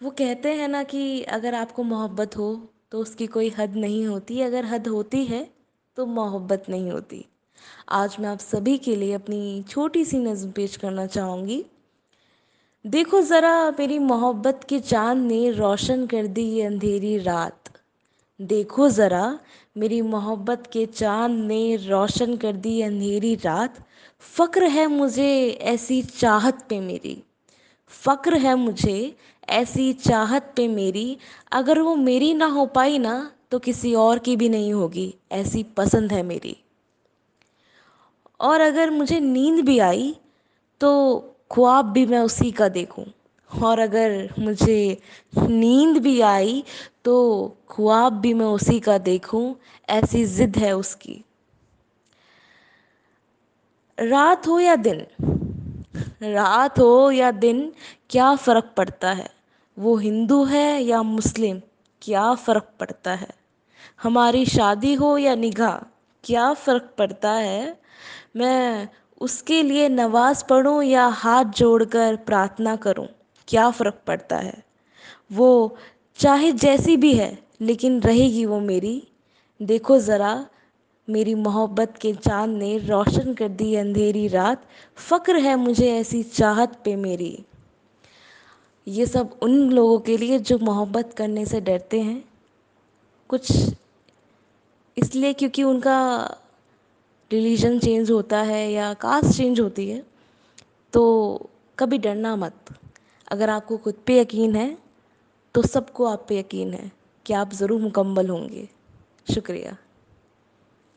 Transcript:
वो कहते हैं ना कि अगर आपको मोहब्बत हो तो उसकी कोई हद नहीं होती। अगर हद होती है तो मोहब्बत नहीं होती। आज मैं आप सभी के लिए अपनी छोटी सी नज़म पेश करना चाहूँगी। देखो ज़रा, मेरी मोहब्बत के चाँद ने रोशन कर दी ये अंधेरी रात। देखो ज़रा, मेरी मोहब्बत के चाँद ने रोशन कर दी अंधेरी रात। फ़क्र है मुझे ऐसी चाहत पे मेरी। फ़क्र है मुझे, ऐसी चाहत पे मेरी। अगर वो मेरी ना हो पाई ना तो किसी और की भी नहीं होगी, ऐसी पसंद है मेरी। और अगर मुझे नींद भी आई तो ख्वाब भी मैं उसी का देखूँ। और अगर मुझे नींद भी आई तो ख्वाब भी मैं उसी का देखूँ, ऐसी ज़िद है उसकी। रात हो या दिन रात हो या दिन, क्या फ़र्क पड़ता है? वो हिंदू है या मुस्लिम, क्या फ़र्क पड़ता है? हमारी शादी हो या निगाह, क्या फ़र्क पड़ता है? मैं उसके लिए नमाज़ पढ़ूं या हाथ जोड़कर प्रार्थना करूँ, क्या फ़र्क पड़ता है? वो चाहे जैसी भी है, लेकिन रहेगी वो मेरी। देखो ज़रा मेरी मोहब्बत के चाँद ने रोशन कर दी अंधेरी रात। फ़क्र है मुझे ऐसी चाहत पे मेरी। ये सब उन लोगों के लिए जो मोहब्बत करने से डरते हैं। कुछ इसलिए क्योंकि उनका रिलीजन चेंज होता है या कास्ट चेंज होती है तो कभी डरना मत। अगर आपको खुद पे यकीन है तो सबको आप पे यकीन है कि आप ज़रूर मुकम्मल होंगे। शुक्रिया।